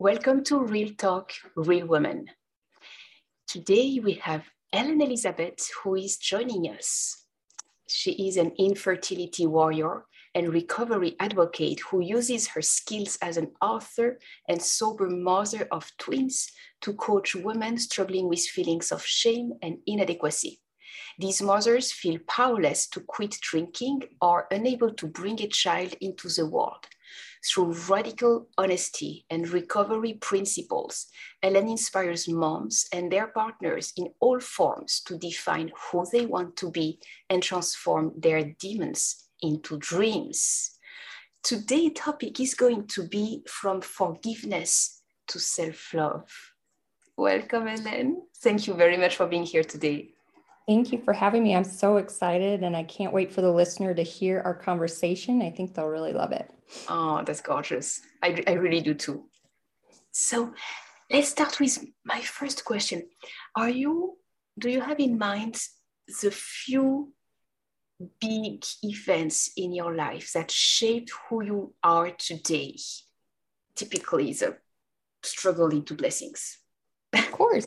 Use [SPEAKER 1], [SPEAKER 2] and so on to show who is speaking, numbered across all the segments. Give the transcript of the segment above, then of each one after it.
[SPEAKER 1] Welcome to Real Talk, Real Women. Today we have Ellen Elizabeth who is joining us. She is an infertility warrior and recovery advocate who uses her skills as an author and sober mother of twins to coach women struggling with feelings of shame and inadequacy. These mothers feel powerless to quit drinking or unable to bring a child into the world. Through radical honesty and recovery principles, Ellen inspires moms and their partners in all forms to define who they want to be and transform their demons into dreams. Today's topic is going to be from forgiveness to self-love. Welcome, Ellen. Thank you very much for being here today.
[SPEAKER 2] Thank you for having me. I'm so excited and I can't wait for the listener to hear our conversation. I think they'll really love it.
[SPEAKER 1] Oh, that's gorgeous. I, I really do too. So let's start with my first question. Are you, do you have in mind the few big events in your life that shaped who you are today? Typically, the struggle into blessings.
[SPEAKER 2] Of course.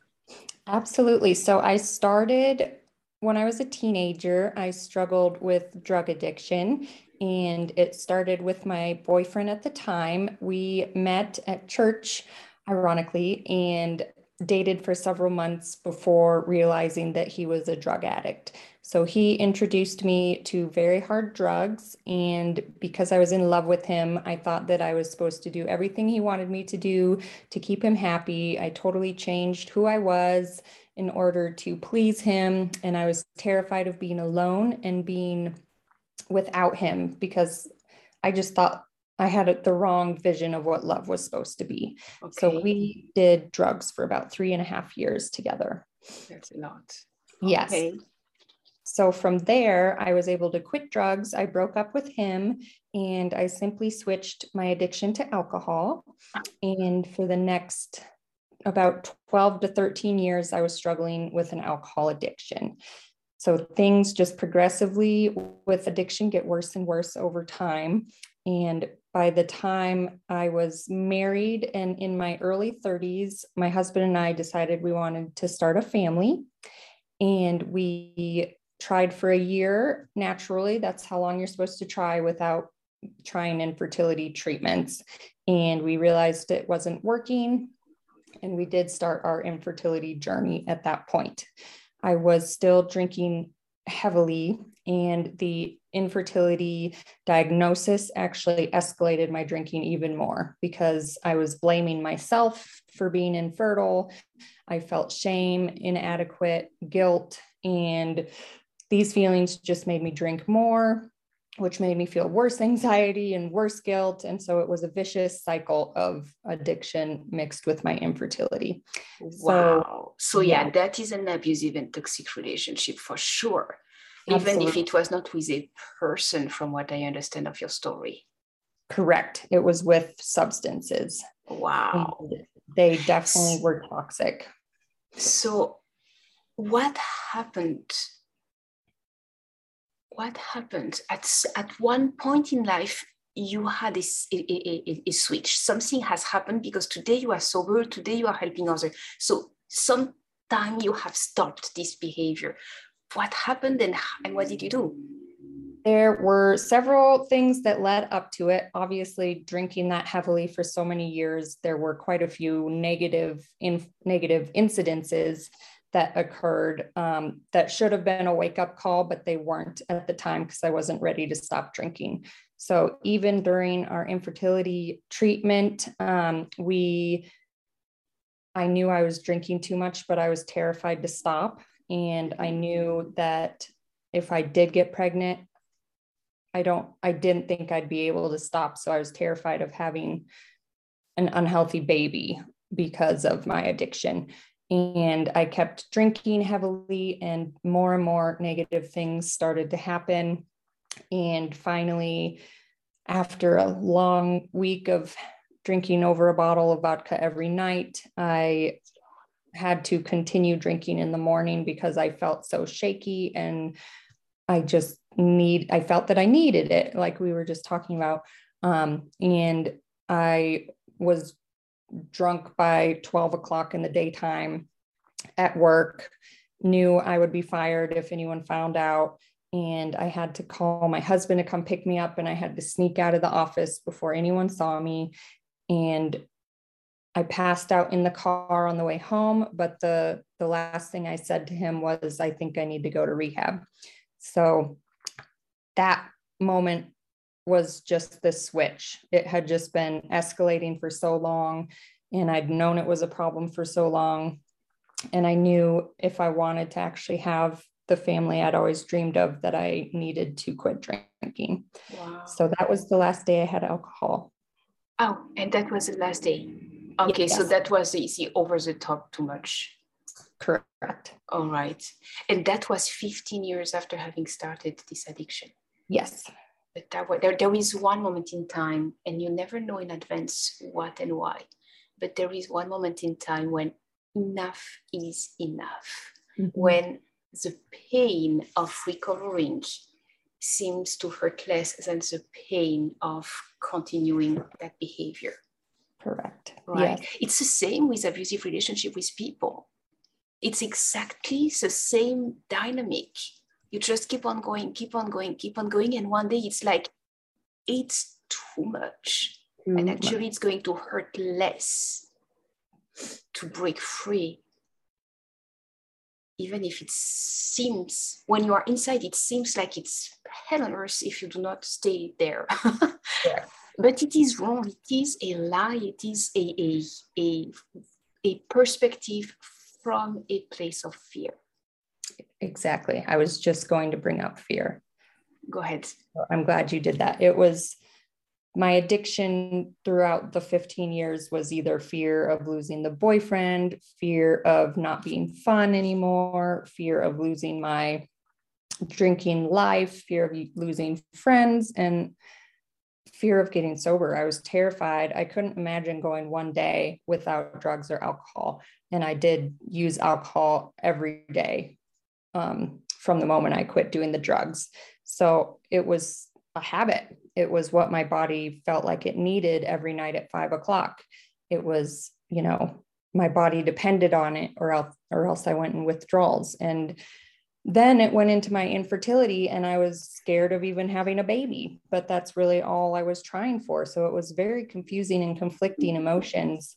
[SPEAKER 2] Absolutely. So I started when I was a teenager, I struggled with drug addiction, and it started with my boyfriend at the time. We met at church, ironically, and dated for several months before realizing that he was a drug addict. So he introduced me to very hard drugs. And because I was in love with him, I thought that I was supposed to do everything he wanted me to do to keep him happy. I totally changed who I was in order to please him. And I was terrified of being alone and being without him because I just thought I had the wrong vision of what love was supposed to be. Okay. So we did drugs for about three and a half years together.
[SPEAKER 1] That's a lot.
[SPEAKER 2] Yes. Okay. So from there, I was able to quit drugs. I broke up with him and I simply switched my addiction to alcohol. And for the next about 12 to 13 years, I was struggling with an alcohol addiction. So things just progressively with addiction get worse and worse over time. And by the time I was married and in my early 30s, my husband and I decided we wanted to start a family. And we tried for a year naturally. That's how long you're supposed to try without trying infertility treatments. And we realized it wasn't working and we did start our infertility journey at that point. I was still drinking heavily, and the infertility diagnosis actually escalated my drinking even more because I was blaming myself for being infertile. I felt shame, inadequate, guilt, and these feelings just made me drink more which made me feel worse anxiety and worse guilt. And so it was a vicious cycle of addiction mixed with my infertility.
[SPEAKER 1] Wow. So, so yeah, yeah, that is an abusive and toxic relationship for sure. Absolutely. Even if it was not with a person, from what I understand of your story.
[SPEAKER 2] Correct. It was with substances.
[SPEAKER 1] Wow.
[SPEAKER 2] And they definitely were toxic.
[SPEAKER 1] So, what happened what happened? At, at one point in life you had a, a, a, a, switch. Something has happened because today you are sober today you are helping others. So sometime you have stopped this behavior. What happened and, and what did you do?
[SPEAKER 2] There were several things that led up to it. Obviously drinking that heavily for so many years there were quite a few negative in, negative incidences that occurred um, that should have been a wake up call, but they weren't at the time because I wasn't ready to stop drinking. So even during our infertility treatment, um, we, I knew I was drinking too much, but I was terrified to stop. And I knew that if I did get pregnant, I don't, I didn't think I'd be able to stop. So I was terrified of having an unhealthy baby because of my addiction and I kept drinking heavily, and more and more negative things started to happen. And finally, after a long week of drinking over a bottle of vodka every night, I had to continue drinking in the morning because I felt so shaky and I just need, I felt that I needed it, like we were just talking about. Um, and I was drunk by 12 o'clock in the daytime at work, knew I would be fired if anyone found out. And I had to call my husband to come pick me up, and I had to sneak out of the office before anyone saw me. And I passed out in the car on the way home, but the the last thing I said to him was, "I think I need to go to rehab." So that moment was just the switch. It had just been escalating for so long, and I'd known it was a problem for so long. And I knew if I wanted to actually have the family I'd always dreamed of, that I needed to quit drinking. Wow. So that was the last day I had alcohol.
[SPEAKER 1] Oh, and that was the last day. Okay, yes. so that was easy over the top too much.
[SPEAKER 2] Correct.
[SPEAKER 1] All right. And that was 15 years after having started this addiction.
[SPEAKER 2] Yes.
[SPEAKER 1] But there, there is one moment in time, and you never know in advance what and why. But there is one moment in time when enough is enough. Mm-hmm. When the pain of recovering seems to hurt less than the pain of continuing that behavior.
[SPEAKER 2] Correct.
[SPEAKER 1] Right. Yes. It's the same with abusive relationship with people. It's exactly the same dynamic. You just keep on going, keep on going, keep on going. And one day it's like, it's too much. Too and actually, much. it's going to hurt less to break free. Even if it seems, when you are inside, it seems like it's hell on earth if you do not stay there. yeah. But it is wrong. It is a lie. It is a, a, a, a perspective from a place of fear.
[SPEAKER 2] Exactly. I was just going to bring up fear.
[SPEAKER 1] Go ahead.
[SPEAKER 2] I'm glad you did that. It was my addiction throughout the 15 years was either fear of losing the boyfriend, fear of not being fun anymore, fear of losing my drinking life, fear of losing friends, and fear of getting sober. I was terrified. I couldn't imagine going one day without drugs or alcohol. And I did use alcohol every day um, from the moment I quit doing the drugs. So it was a habit. It was what my body felt like it needed every night at five o'clock. It was, you know, my body depended on it, or else, or else I went in withdrawals. And then it went into my infertility and I was scared of even having a baby, but that's really all I was trying for. So it was very confusing and conflicting emotions.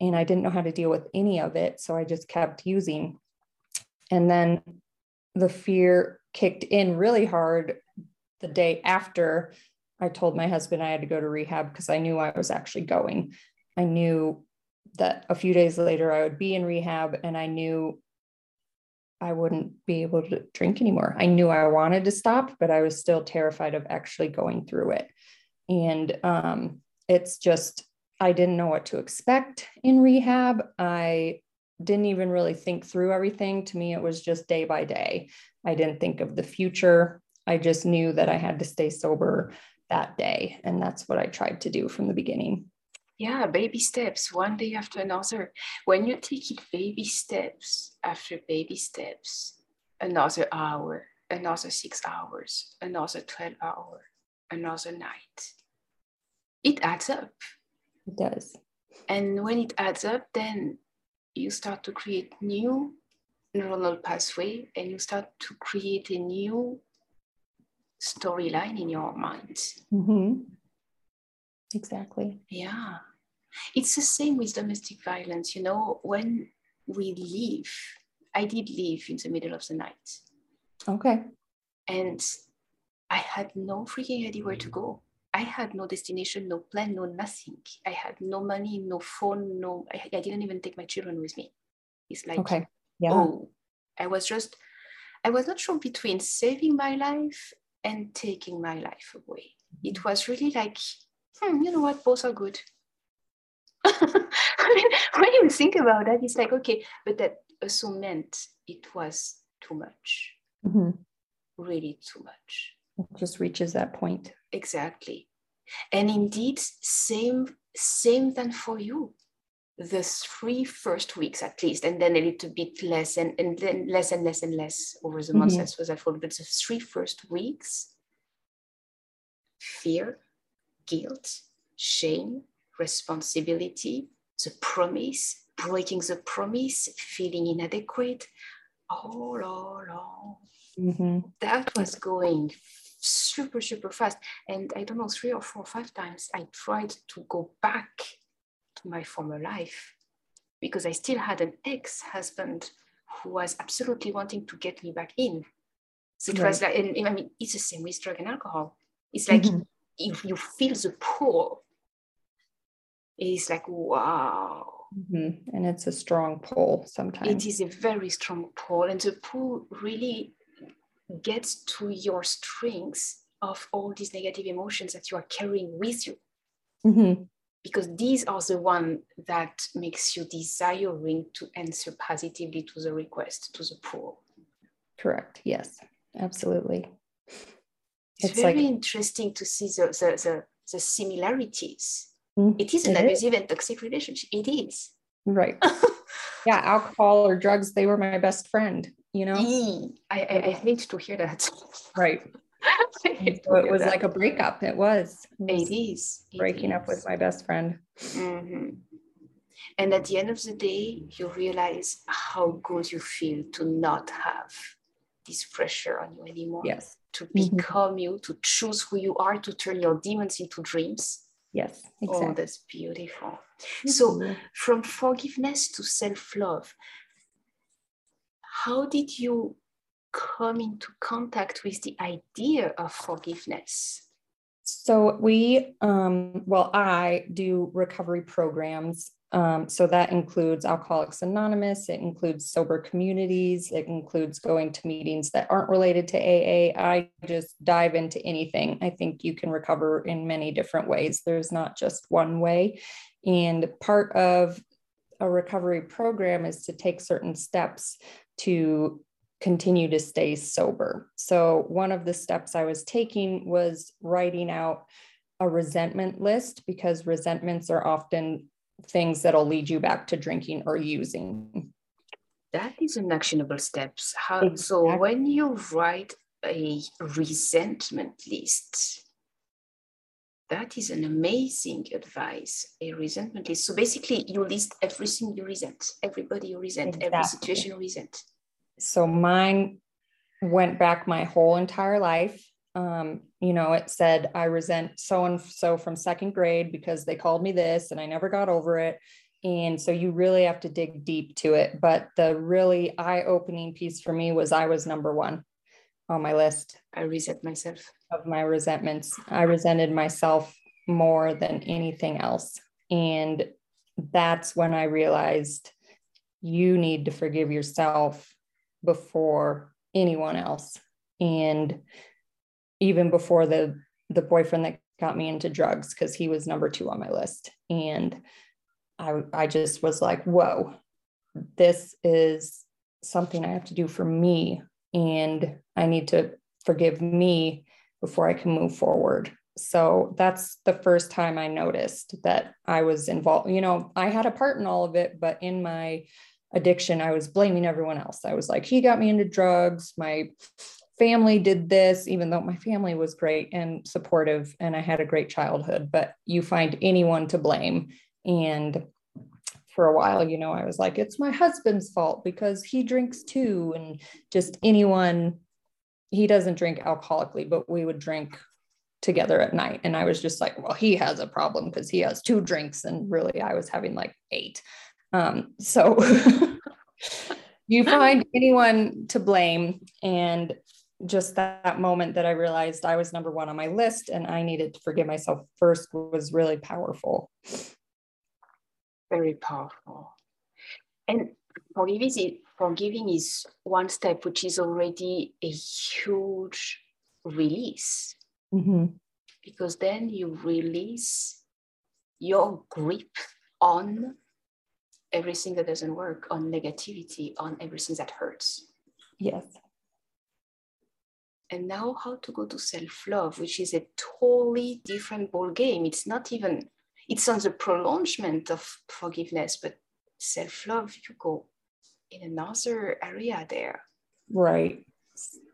[SPEAKER 2] And I didn't know how to deal with any of it. So I just kept using. And then the fear kicked in really hard the day after I told my husband I had to go to rehab because I knew I was actually going. I knew that a few days later I would be in rehab and I knew I wouldn't be able to drink anymore. I knew I wanted to stop, but I was still terrified of actually going through it. And um, it's just, I didn't know what to expect in rehab. I didn't even really think through everything. To me, it was just day by day. I didn't think of the future. I just knew that I had to stay sober that day. And that's what I tried to do from the beginning.
[SPEAKER 1] Yeah, baby steps, one day after another. When you take it baby steps after baby steps, another hour, another six hours, another 12 hour, another night, it adds up.
[SPEAKER 2] It does.
[SPEAKER 1] And when it adds up, then you start to create new neuronal pathway and you start to create a new storyline in your mind.
[SPEAKER 2] Mm-hmm. Exactly.
[SPEAKER 1] Yeah. It's the same with domestic violence. You know, when we leave, I did leave in the middle of the night.
[SPEAKER 2] Okay.
[SPEAKER 1] And I had no freaking idea where to go. I had no destination, no plan, no nothing. I had no money, no phone, no, I, I didn't even take my children with me. It's like, okay. yeah. oh, I was just, I was not sure between saving my life and taking my life away. It was really like, hmm, you know what, both are good. I mean, when you think about that, it's like, okay, but that also meant it was too much. Mm-hmm. Really too much.
[SPEAKER 2] Just reaches that point.
[SPEAKER 1] Exactly. And indeed, same, same than for you. The three first weeks at least, and then a little bit less, and, and then less and less and less over the months mm-hmm. as was I But the three first weeks, fear, guilt, shame, responsibility, the promise, breaking the promise, feeling inadequate. Oh, la, la. Mm-hmm. That was going super, super fast. And I don't know, three or four or five times, I tried to go back to my former life because I still had an ex husband who was absolutely wanting to get me back in. So it right. was like, and, I mean, it's the same with drug and alcohol. It's like mm-hmm. if you feel the pull, it's like, wow.
[SPEAKER 2] Mm-hmm. And it's a strong pull sometimes.
[SPEAKER 1] It is a very strong pull. And the pull really gets to your strings of all these negative emotions that you are carrying with you. Mm-hmm. Because these are the one that makes you desiring to answer positively to the request, to the pull.
[SPEAKER 2] Correct. Yes, absolutely.
[SPEAKER 1] It's, it's very like, interesting to see the, the, the, the similarities. Mm-hmm. It is an it abusive is. and toxic relationship. It is.
[SPEAKER 2] Right. yeah, alcohol or drugs, they were my best friend you know
[SPEAKER 1] I, I, I hate to hear that
[SPEAKER 2] right so it was that. like a breakup it was,
[SPEAKER 1] it, was it is
[SPEAKER 2] it breaking is. up with my best friend mm-hmm.
[SPEAKER 1] and at the end of the day you realize how good you feel to not have this pressure on you anymore
[SPEAKER 2] yes
[SPEAKER 1] to mm-hmm. become mm-hmm. you to choose who you are to turn your demons into dreams
[SPEAKER 2] yes
[SPEAKER 1] oh, exactly. oh that's beautiful mm-hmm. so from forgiveness to self-love how did you come into contact with the idea of forgiveness?
[SPEAKER 2] So we, um, well, I do recovery programs. Um, so that includes Alcoholics Anonymous. It includes sober communities. It includes going to meetings that aren't related to AA. I just dive into anything. I think you can recover in many different ways. There's not just one way. And part of a recovery program is to take certain steps to continue to stay sober. So, one of the steps I was taking was writing out a resentment list because resentments are often things that'll lead you back to drinking or using.
[SPEAKER 1] That is an actionable steps. How exactly. so when you write a resentment list, that is an amazing advice, a resentment list. So basically, you list everything you resent, everybody you resent, exactly. every situation you resent.
[SPEAKER 2] So mine went back my whole entire life. Um, you know, it said, I resent so and so from second grade because they called me this and I never got over it. And so you really have to dig deep to it. But the really eye opening piece for me was I was number one on my list.
[SPEAKER 1] I resent myself
[SPEAKER 2] of my resentments. I resented myself more than anything else. And that's when I realized you need to forgive yourself before anyone else. And even before the the boyfriend that got me into drugs, because he was number two on my list. And I I just was like, whoa, this is something I have to do for me. And I need to forgive me before I can move forward. So that's the first time I noticed that I was involved. You know, I had a part in all of it, but in my addiction, I was blaming everyone else. I was like, he got me into drugs. My family did this, even though my family was great and supportive and I had a great childhood, but you find anyone to blame. And for a while, you know, I was like, it's my husband's fault because he drinks too. And just anyone he doesn't drink alcoholically, but we would drink together at night. And I was just like, well, he has a problem because he has two drinks. And really, I was having like eight. Um, so you find anyone to blame. And just that, that moment that I realized I was number one on my list and I needed to forgive myself first was really powerful.
[SPEAKER 1] Very powerful. And forgiving forgiving is one step, which is already a huge release. Mm-hmm. Because then you release your grip on everything that doesn't work, on negativity, on everything that hurts.
[SPEAKER 2] Yes.
[SPEAKER 1] And now how to go to self-love, which is a totally different ball game. It's not even, it's on the prolongement of forgiveness, but self-love, you go in another area there.
[SPEAKER 2] Right.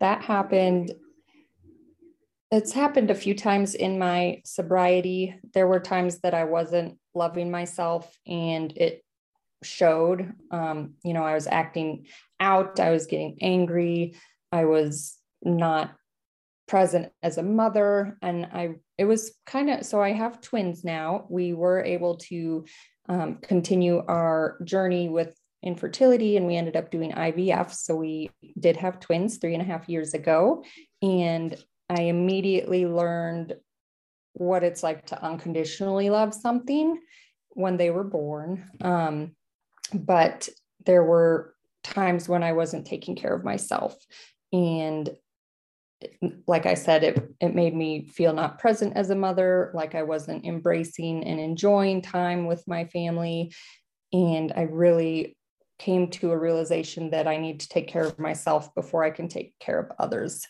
[SPEAKER 2] That happened. It's happened a few times in my sobriety. There were times that I wasn't loving myself and it showed. Um, you know, I was acting out, I was getting angry, I was not present as a mother. And I, it was kind of, so I have twins now. We were able to um, continue our journey with infertility and we ended up doing IVF. So we did have twins three and a half years ago. And I immediately learned what it's like to unconditionally love something when they were born. Um, but there were times when I wasn't taking care of myself. And like I said, it, it made me feel not present as a mother, like I wasn't embracing and enjoying time with my family. And I really came to a realization that I need to take care of myself before I can take care of others.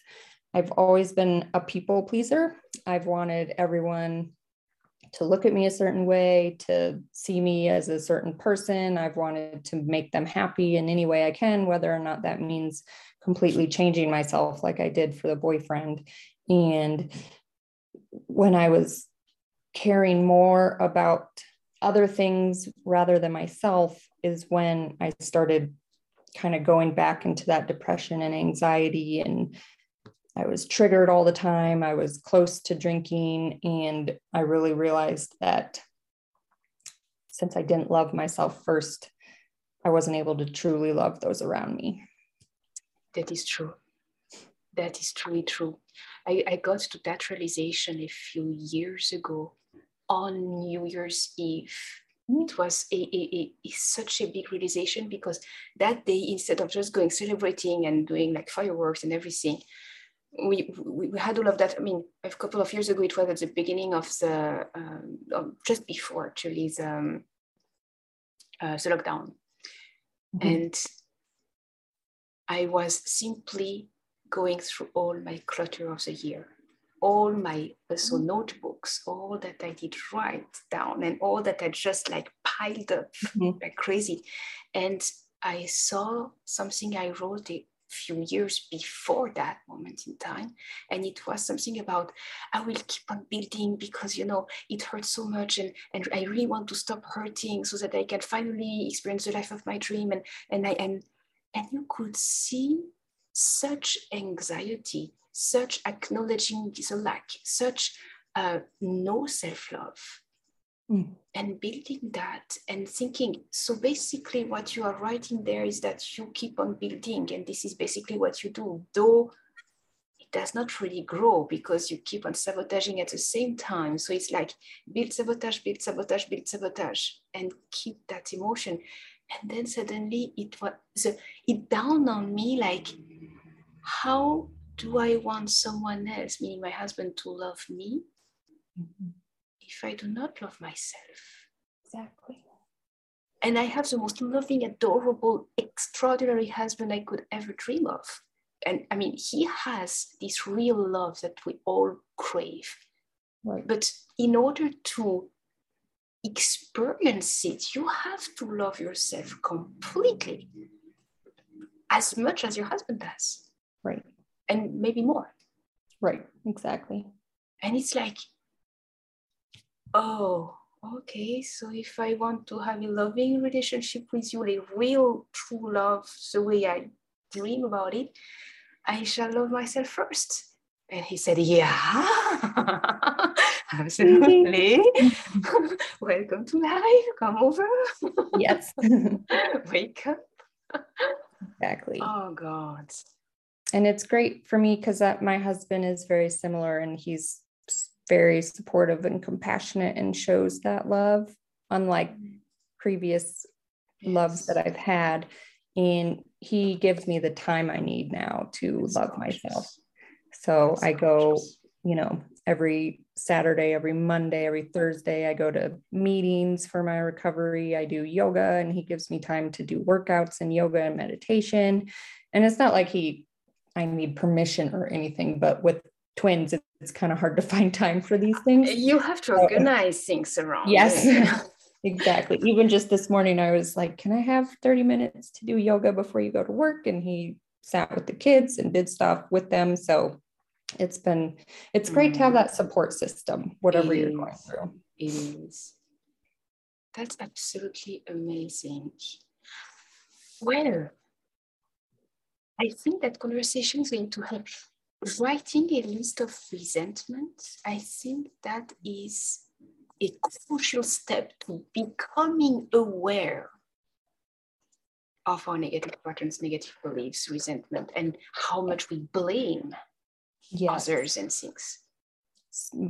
[SPEAKER 2] I've always been a people pleaser. I've wanted everyone to look at me a certain way, to see me as a certain person. I've wanted to make them happy in any way I can, whether or not that means completely changing myself like I did for the boyfriend. And when I was caring more about other things rather than myself, is when I started kind of going back into that depression and anxiety and I was triggered all the time. I was close to drinking. And I really realized that since I didn't love myself first, I wasn't able to truly love those around me.
[SPEAKER 1] That is true. That is truly true. I, I got to that realization a few years ago on New Year's Eve. It was a, a, a, such a big realization because that day, instead of just going celebrating and doing like fireworks and everything, we, we had all of that. I mean, a couple of years ago, it was at the beginning of the, um, just before actually the, um, uh, the lockdown. Mm-hmm. And I was simply going through all my clutter of the year, all my also mm-hmm. Notebooks, all that I did write down, and all that I just like piled up mm-hmm. like crazy. And I saw something I wrote a few years before that moment in time and it was something about i will keep on building because you know it hurts so much and and i really want to stop hurting so that i can finally experience the life of my dream and and i and and you could see such anxiety such acknowledging the lack such uh, no self-love Mm. And building that and thinking. So basically, what you are writing there is that you keep on building, and this is basically what you do, though it does not really grow because you keep on sabotaging at the same time. So it's like build sabotage, build sabotage, build sabotage, and keep that emotion. And then suddenly it was it dawned on me like, how do I want someone else, meaning my husband, to love me? Mm-hmm if I do not love myself?
[SPEAKER 2] Exactly.
[SPEAKER 1] And I have the most loving, adorable, extraordinary husband I could ever dream of. And I mean, he has this real love that we all crave. Right. But in order to experience it, you have to love yourself completely, as much as your husband does.
[SPEAKER 2] Right.
[SPEAKER 1] And maybe more.
[SPEAKER 2] Right, exactly.
[SPEAKER 1] And it's like oh, okay, so if I want to have a loving relationship with you, a real true love, the way I dream about it, I shall love myself first. And he said, Yeah, absolutely. Welcome to life. Come over.
[SPEAKER 2] yes.
[SPEAKER 1] Wake up.
[SPEAKER 2] Exactly.
[SPEAKER 1] Oh, God.
[SPEAKER 2] And it's great for me because my husband is very similar and he's very supportive and compassionate and shows that love, unlike previous loves that I've had. And he gives me the time I need now to That's love gorgeous. myself. So That's I go, gorgeous. you know, every Saturday, every Monday, every Thursday, I go to meetings for my recovery. I do yoga, and he gives me time to do workouts and yoga and meditation. And it's not like he, I need permission or anything, but with twins, it's kind of hard to find time for these things.
[SPEAKER 1] You have to organize so, things around.
[SPEAKER 2] Yes. exactly. Even just this morning, I was like, Can I have 30 minutes to do yoga before you go to work? And he sat with the kids and did stuff with them. So it's been, it's great mm. to have that support system, whatever you're going through.
[SPEAKER 1] It is. That's absolutely amazing. Well, I think that conversation is going to help. Writing a list of resentment, I think that is a crucial step to becoming aware of our negative patterns, negative beliefs, resentment, and how much we blame yes. others and things.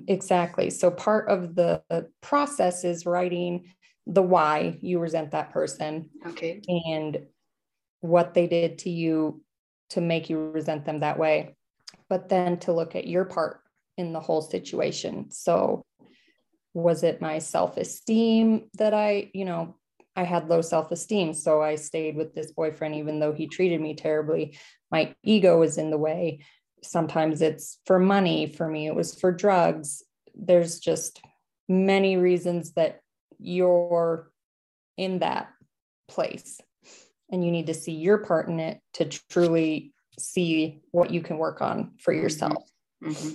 [SPEAKER 2] Exactly. So part of the process is writing the why you resent that person.
[SPEAKER 1] Okay.
[SPEAKER 2] And what they did to you to make you resent them that way. But then to look at your part in the whole situation. So was it my self-esteem that I, you know, I had low self-esteem. So I stayed with this boyfriend even though he treated me terribly. My ego was in the way sometimes it's for money for me it was for drugs there's just many reasons that you're in that place and you need to see your part in it to truly see what you can work on for mm-hmm. yourself mm-hmm.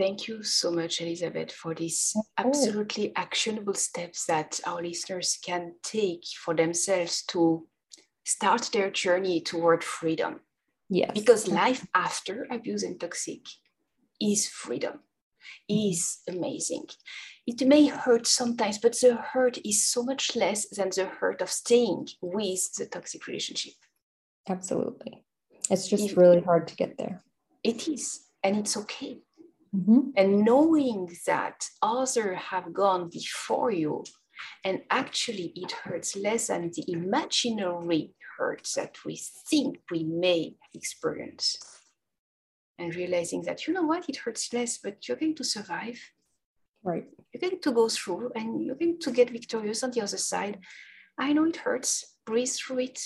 [SPEAKER 1] Thank you so much, Elizabeth, for these absolutely actionable steps that our listeners can take for themselves to start their journey toward freedom.
[SPEAKER 2] Yes.
[SPEAKER 1] Because life after abuse and toxic is freedom, is amazing. It may hurt sometimes, but the hurt is so much less than the hurt of staying with the toxic relationship.
[SPEAKER 2] Absolutely. It's just if, really hard to get there.
[SPEAKER 1] It is, and it's okay. Mm-hmm. And knowing that others have gone before you, and actually it hurts less than the imaginary hurts that we think we may experience. And realizing that, you know what, it hurts less, but you're going to survive.
[SPEAKER 2] Right.
[SPEAKER 1] You're going to go through and you're going to get victorious on the other side. I know it hurts. Breathe through it.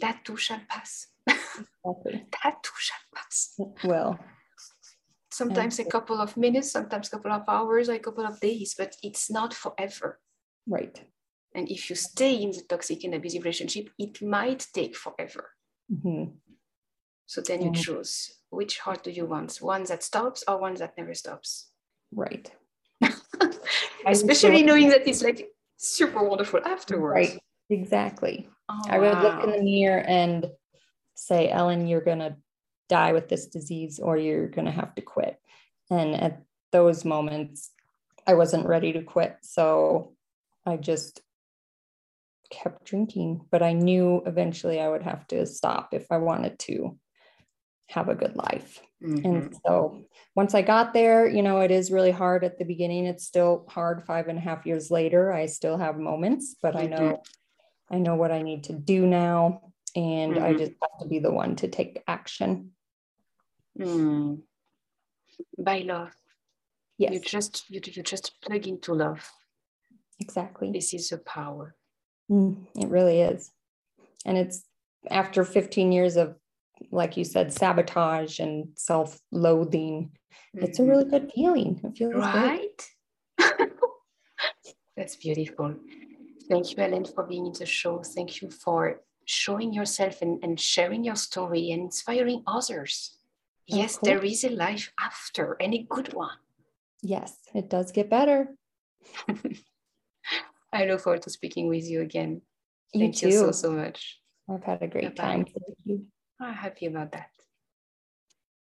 [SPEAKER 1] That too shall pass. Exactly. that too shall pass.
[SPEAKER 2] Well,
[SPEAKER 1] sometimes a couple of minutes, sometimes a couple of hours, a couple of days, but it's not forever.
[SPEAKER 2] Right.
[SPEAKER 1] And if you stay in the toxic and abusive relationship, it might take forever. Mm-hmm. So then you mm-hmm. choose which heart do you want? One that stops or one that never stops?
[SPEAKER 2] Right.
[SPEAKER 1] Especially knowing that it's like super wonderful afterwards. Right.
[SPEAKER 2] Exactly. Oh, I would wow. look in the mirror and say, Ellen, you're going to die with this disease or you're going to have to quit. And at those moments, I wasn't ready to quit. So I just kept drinking, but I knew eventually I would have to stop if I wanted to have a good life. Mm-hmm. And so once I got there, you know, it is really hard at the beginning. It's still hard five and a half years later. I still have moments, but mm-hmm. I know I know what I need to do now. And mm-hmm. I just have to be the one to take action.
[SPEAKER 1] Mm. By love.
[SPEAKER 2] Yes.
[SPEAKER 1] You just you, you just plug into love.
[SPEAKER 2] Exactly.
[SPEAKER 1] This is a power.
[SPEAKER 2] Mm, it really is. And it's after 15 years of, like you said, sabotage and self loathing, mm-hmm. it's a really mm-hmm. good feeling. It feels
[SPEAKER 1] right. That's beautiful. Thank you, Ellen, for being in the show. Thank you for showing yourself and, and sharing your story and inspiring others. Yes, there is a life after and a good one.
[SPEAKER 2] Yes, it does get better.
[SPEAKER 1] I look forward to speaking with you again. You Thank too. you so, so much.
[SPEAKER 2] I've had a great Bye-bye. time. Thank you.
[SPEAKER 1] I'm happy about that.